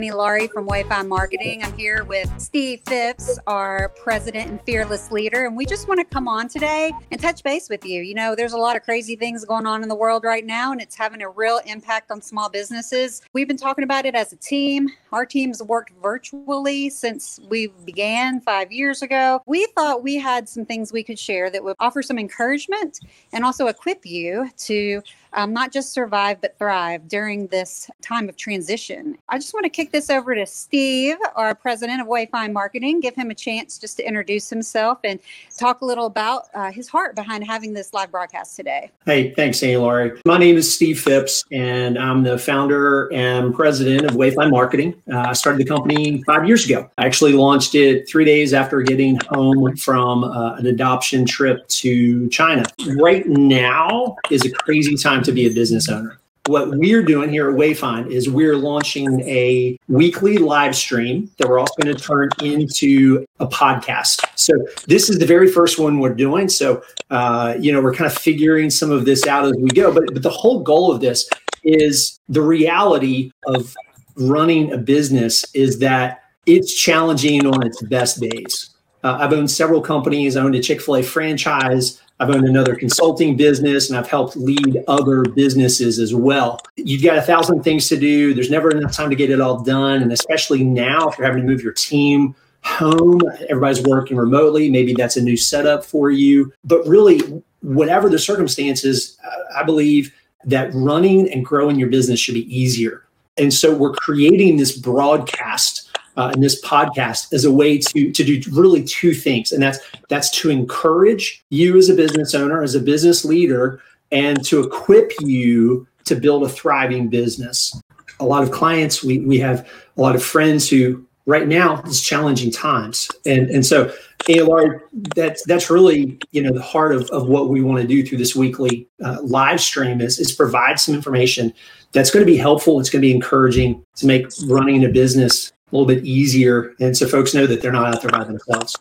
Me Laurie from Wayfind Marketing. I'm here with Steve Phipps, our president and fearless leader, and we just want to come on today and touch base with you. You know, there's a lot of crazy things going on in the world right now, and it's having a real impact on small businesses. We've been talking about it as a team. Our team's worked virtually since we began five years ago. We thought we had some things we could share that would offer some encouragement and also equip you to um, not just survive, but thrive during this time of transition. I just want to kick this over to Steve, our president of Wayfind Marketing, give him a chance just to introduce himself and talk a little about uh, his heart behind having this live broadcast today. Hey, thanks, Amy Laurie. My name is Steve Phipps, and I'm the founder and president of Wayfind Marketing. Uh, I started the company five years ago. I actually launched it three days after getting home from uh, an adoption trip to China. Right now is a crazy time to be a business owner. What we're doing here at Wayfind is we're launching a weekly live stream that we're also going to turn into a podcast. So this is the very first one we're doing. So uh, you know we're kind of figuring some of this out as we go. But, but the whole goal of this is the reality of running a business is that it's challenging on its best days. Uh, I've owned several companies. I owned a Chick Fil A franchise. I've owned another consulting business and I've helped lead other businesses as well. You've got a thousand things to do. There's never enough time to get it all done. And especially now, if you're having to move your team home, everybody's working remotely, maybe that's a new setup for you. But really, whatever the circumstances, I believe that running and growing your business should be easier. And so we're creating this broadcast uh, in this podcast as a way to to do really two things, and that's that's to encourage you as a business owner, as a business leader, and to equip you to build a thriving business. A lot of clients, we we have a lot of friends who right now is challenging times, and and so ALR, that's that's really you know the heart of, of what we want to do through this weekly uh, live stream is is provide some information that's going to be helpful. It's going to be encouraging to make running a business little bit easier. And so folks know that they're not out there by themselves.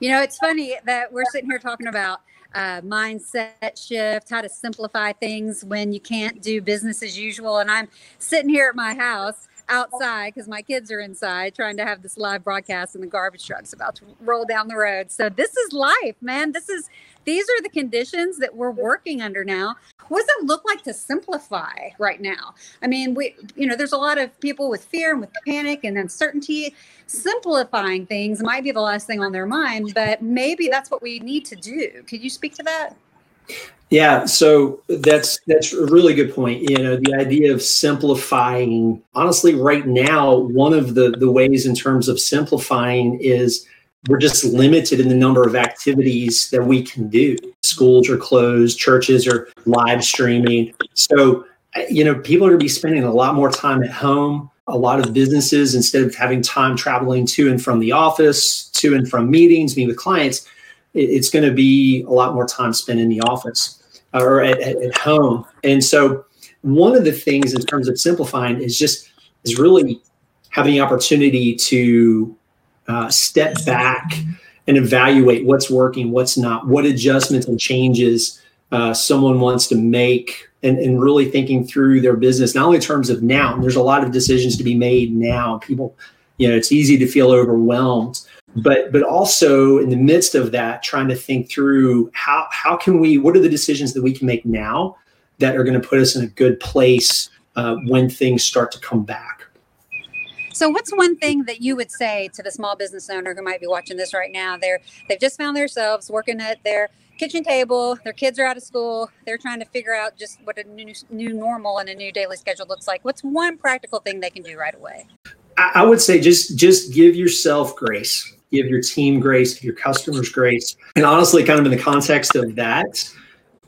You know, it's funny that we're sitting here talking about uh, mindset shift, how to simplify things when you can't do business as usual. And I'm sitting here at my house outside because my kids are inside trying to have this live broadcast and the garbage truck's about to roll down the road. So this is life, man. This is these are the conditions that we're working under now. What does it look like to simplify right now? I mean, we, you know, there's a lot of people with fear and with panic and uncertainty. Simplifying things might be the last thing on their mind, but maybe that's what we need to do. Could you speak to that? Yeah, so that's that's a really good point. You know, the idea of simplifying. Honestly, right now, one of the the ways in terms of simplifying is we're just limited in the number of activities that we can do. Schools are closed, churches are live streaming. So, you know, people are going to be spending a lot more time at home. A lot of businesses, instead of having time traveling to and from the office, to and from meetings, meeting with clients, it's going to be a lot more time spent in the office or at, at home. And so, one of the things in terms of simplifying is just is really having the opportunity to uh, step back and evaluate what's working, what's not, what adjustments and changes uh, someone wants to make, and, and really thinking through their business, not only in terms of now, there's a lot of decisions to be made now. People, you know, it's easy to feel overwhelmed, but but also in the midst of that, trying to think through how how can we, what are the decisions that we can make now that are going to put us in a good place uh, when things start to come back. So, what's one thing that you would say to the small business owner who might be watching this right now? They're they've just found themselves working at their kitchen table. Their kids are out of school. They're trying to figure out just what a new, new normal and a new daily schedule looks like. What's one practical thing they can do right away? I would say just just give yourself grace, give your team grace, give your customers grace, and honestly, kind of in the context of that,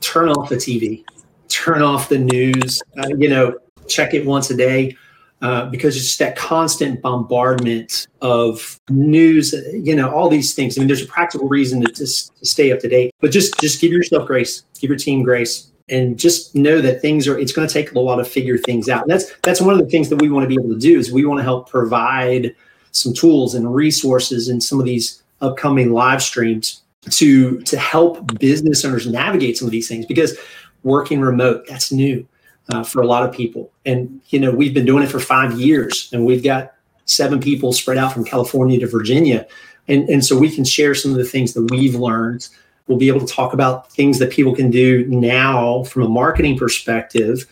turn off the TV, turn off the news. Uh, you know, check it once a day uh, because it's just that constant bombardment of news, you know, all these things. I mean, there's a practical reason to, to stay up to date, but just just give yourself grace, give your team grace, and just know that things are. It's going to take a while to figure things out. And that's that's one of the things that we want to be able to do is we want to help provide some tools and resources in some of these upcoming live streams to to help business owners navigate some of these things because working remote that's new uh, for a lot of people. And, you know, we've been doing it for five years and we've got seven people spread out from California to Virginia. And, and so we can share some of the things that we've learned. We'll be able to talk about things that people can do now from a marketing perspective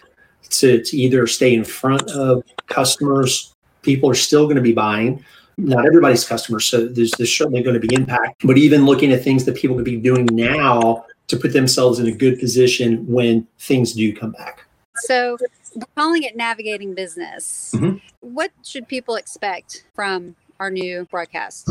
to, to either stay in front of customers. People are still going to be buying. Not everybody's customers, so there's, there's certainly going to be impact. But even looking at things that people could be doing now to put themselves in a good position when things do come back. So, we're calling it navigating business. Mm-hmm. What should people expect from our new broadcast?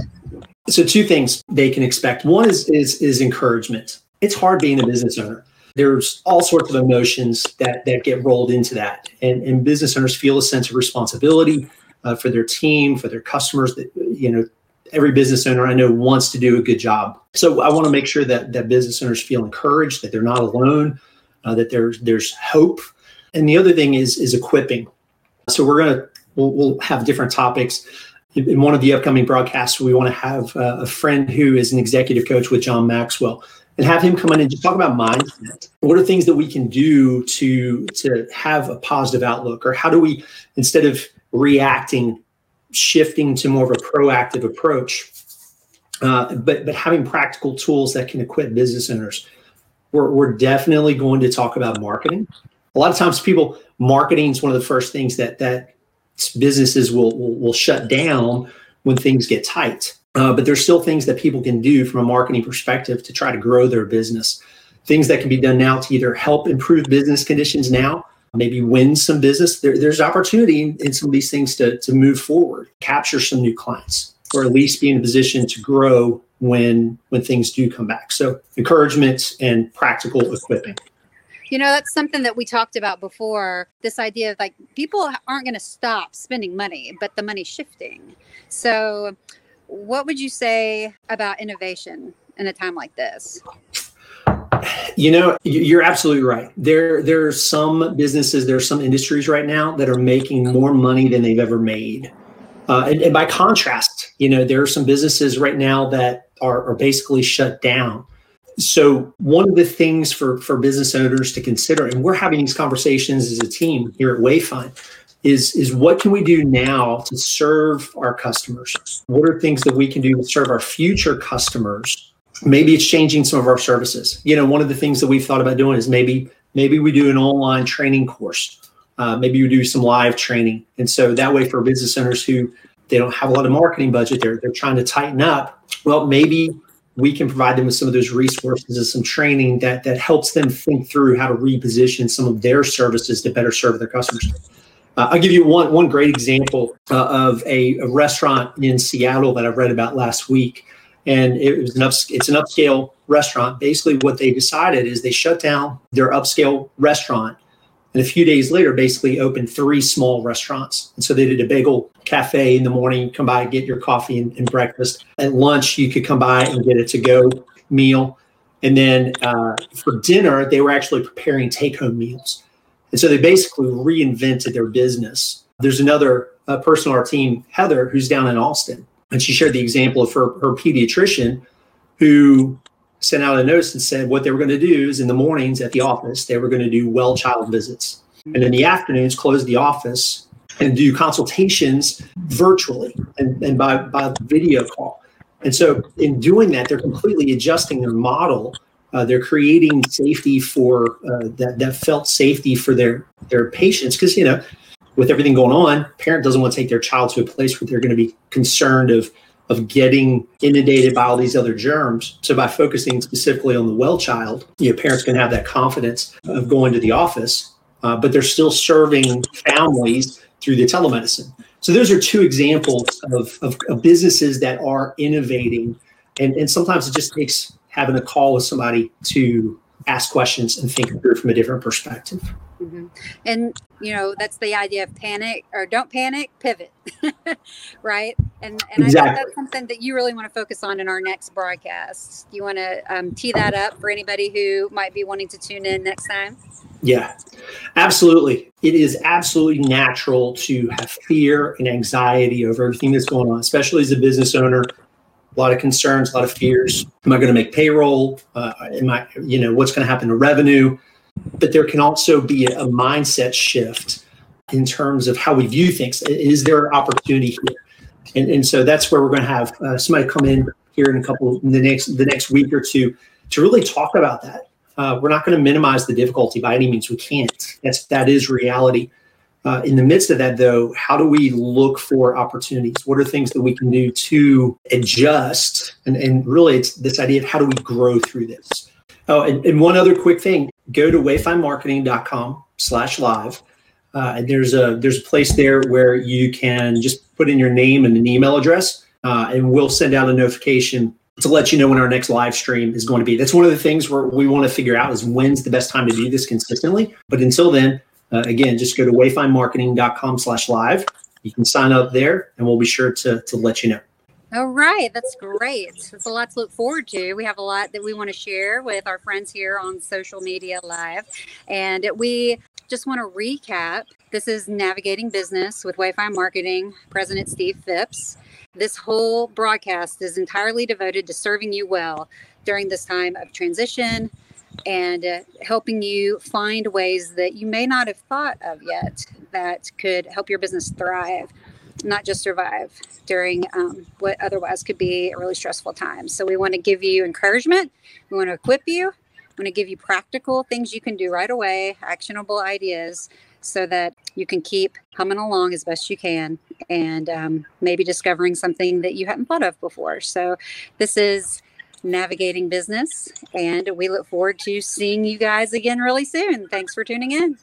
So, two things they can expect. One is is is encouragement. It's hard being a business owner. There's all sorts of emotions that that get rolled into that, and and business owners feel a sense of responsibility uh, for their team, for their customers. That you know, every business owner I know wants to do a good job. So, I want to make sure that that business owners feel encouraged, that they're not alone, uh, that there's there's hope and the other thing is is equipping. So we're gonna we'll, we'll have different topics. In one of the upcoming broadcasts, we want to have uh, a friend who is an executive coach with John Maxwell and have him come in and just talk about mindset. What are things that we can do to to have a positive outlook, or how do we instead of reacting, shifting to more of a proactive approach, uh, but but having practical tools that can equip business owners. We're, we're definitely going to talk about marketing. A lot of times people marketing is one of the first things that that businesses will will, will shut down when things get tight. Uh, but there's still things that people can do from a marketing perspective to try to grow their business. Things that can be done now to either help improve business conditions now maybe win some business there, there's opportunity in, some of these things to, to move forward capture some new clients or at least be in a position to grow when when things do come back so encouragement and practical equipping you know, that's something that we talked about before this idea of like people aren't going to stop spending money, but the money's shifting. So, what would you say about innovation in a time like this? You know, you're absolutely right. There, there are some businesses, there are some industries right now that are making more money than they've ever made. Uh, and, and, by contrast, you know, there are some businesses right now that are, are basically shut down. So one of the things for for business owners to consider, and we're having these conversations as a team here at Wayfind, is is what can we do now to serve our customers? What are things that we can do to serve our future customers? Maybe it's changing some of our services. You know, one of the things that we've thought about doing is maybe maybe we do an online training course. Uh, maybe we do some live training, and so that way for business owners who they don't have a lot of marketing budget, they're they're trying to tighten up. Well, maybe we can provide them with some of those resources and some training that that helps them think through how to reposition some of their services to better serve their customers. Uh, I'll give you one one great example uh, of a, a, restaurant in Seattle that I read about last week, and it was an up, it's an upscale restaurant. Basically, what they decided is they shut down their upscale restaurant and a few days later, basically opened three small restaurants. And so they did a bagel cafe in the morning, come by, get your coffee and, and breakfast. At lunch, you could come by and get a to go meal. And then uh, for dinner, they were actually preparing take home meals. And so they basically reinvented their business. There's another uh, person on our team, Heather, who's down in Austin. And she shared the example of her, her pediatrician who sent out a notice and said what they were going to do is in the mornings at the office, they were going to do well child visits. And in the afternoons, close the office and do consultations virtually and, and by, by video call. And so, in doing that, they're completely adjusting their model. Uh, they're creating safety for uh, that, that felt safety for their, their patients. Because, you know, with everything going on, parent doesn't want to take their child to a place where they're going to be concerned of of getting inundated by all these other germs. So by focusing specifically on the well child, your parents can have that confidence of going to the office, uh, but they're still serving families through the telemedicine. So those are two examples of, of, of businesses that are innovating. And, and sometimes it just takes having a call with somebody to ask questions and think through from a different perspective. Mm-hmm. And you know that's the idea of panic or don't panic, pivot, right? And and exactly. I think that's something that you really want to focus on in our next broadcast. Do you want to um, tee that up for anybody who might be wanting to tune in next time. Yeah, absolutely. It is absolutely natural to have fear and anxiety over everything that's going on, especially as a business owner. A lot of concerns, a lot of fears. Am I going to make payroll? Uh, am I, you know, what's going to happen to revenue? but there can also be a mindset shift in terms of how we view things. Is there opportunity here? And, and so that's where we're going to have uh, somebody come in here in a couple in the next the next week or two to really talk about that. Uh, we're not going to minimize the difficulty by any means. We can't. That's that is reality. Uh, in the midst of that, though, how do we look for opportunities? What are things that we can do to adjust? And, and really, it's this idea of how do we grow through this? Oh, and, and one other quick thing: go to wayfindmarketing.com/live. Uh, and there's a there's a place there where you can just put in your name and an email address, uh, and we'll send out a notification to let you know when our next live stream is going to be. That's one of the things where we want to figure out is when's the best time to do this consistently. But until then, uh, again, just go to wayfindmarketing.com slash live. You can sign up there and we'll be sure to, to let you know. All right, that's great. That's a lot to look forward to. We have a lot that we want to share with our friends here on social media live. And we just want to recap this is Navigating Business with Wayfind Marketing, President Steve Phipps. This whole broadcast is entirely devoted to serving you well during this time of transition and uh, helping you find ways that you may not have thought of yet that could help your business thrive, not just survive during um, what otherwise could be a really stressful time. So, we want to give you encouragement, we want to equip you I'm going to give you practical things you can do right away, actionable ideas, so that you can keep humming along as best you can and um, maybe discovering something that you hadn't thought of before. So, this is navigating business, and we look forward to seeing you guys again really soon. Thanks for tuning in.